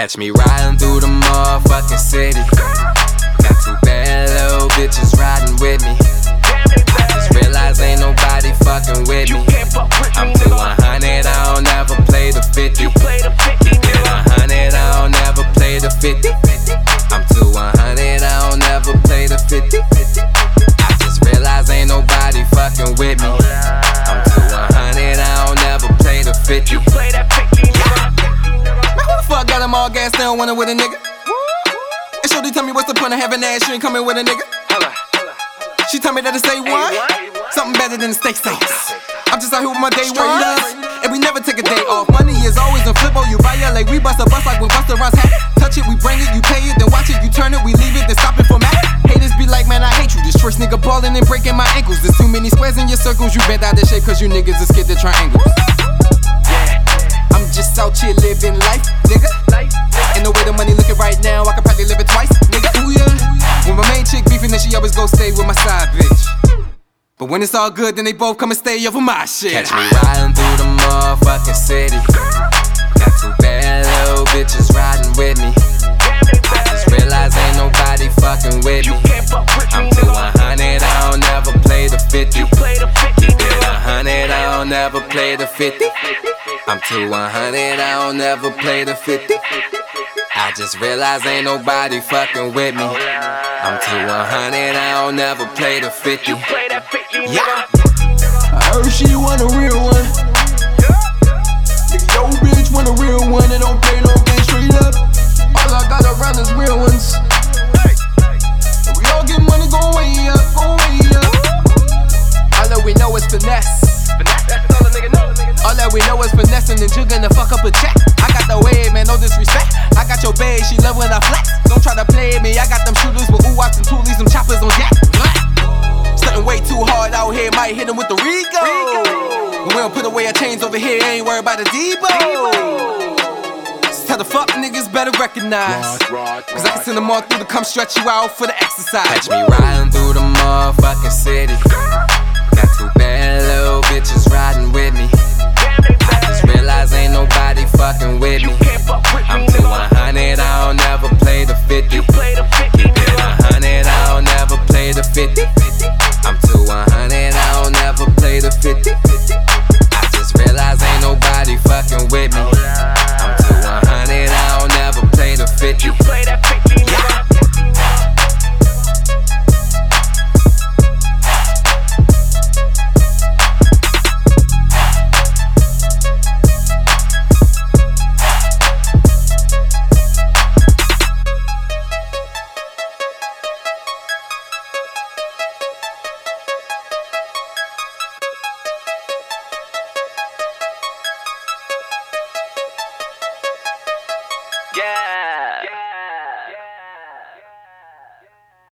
Catch me riding through the motherfucking city. Got two bad little bitches riding with me. Play the 50. Man, who the fuck got them all gas? They don't wanna with a nigga. And Shorty tell me what's the point of having ass? she ain't coming with a nigga. She tell me that it say what? Something better than the steak sauce. I'm just out here with my day ones. And we never take a day off. Money is always in flippo. Oh, you violate, we bust a bus like when Busta Rhymes had. Touch it, we bring it, you pay it, then watch it, you turn it, we leave it, then stop it for Mac. Haters be like, man, I hate you. This first nigga ballin' and breaking my ankles. There's too many squares in your circles. You bent out of shape cause you niggas is scared to triangles. Just out here living life, nigga. And the way the money looking right now, I could probably live it twice, nigga. Ooh yeah. When my main chick beefing, then she always go stay with my side bitch. But when it's all good, then they both come and stay over my shit. Catch me riding through the motherfucking city. 100, I don't ever play the 50. I'm to 100, I don't ever play the 50. I just realize ain't nobody fucking with me. I'm to 100, I don't ever play the 50. Yeah. I heard she want a real one. Nigga, yo bitch want a real one and don't play no game straight up. All I got around is real ones. And we all get money, go way up, go way up. All that we know is finesse. All that we know is finessing and jugging to fuck up a check. I got the wave, man, no disrespect. I got your babe, she love when I flex. Don't try to play me, I got them shooters with ooh and toolies, them choppers on deck. Stunting way too hard out here, might hit him with the Rico. When we don't put away our chains over here, ain't worried about the Debo. So tell the fuck niggas better recognize. Cause I can send them all through to come stretch you out for the exercise. Catch me riding through the motherfucking city. Yeah.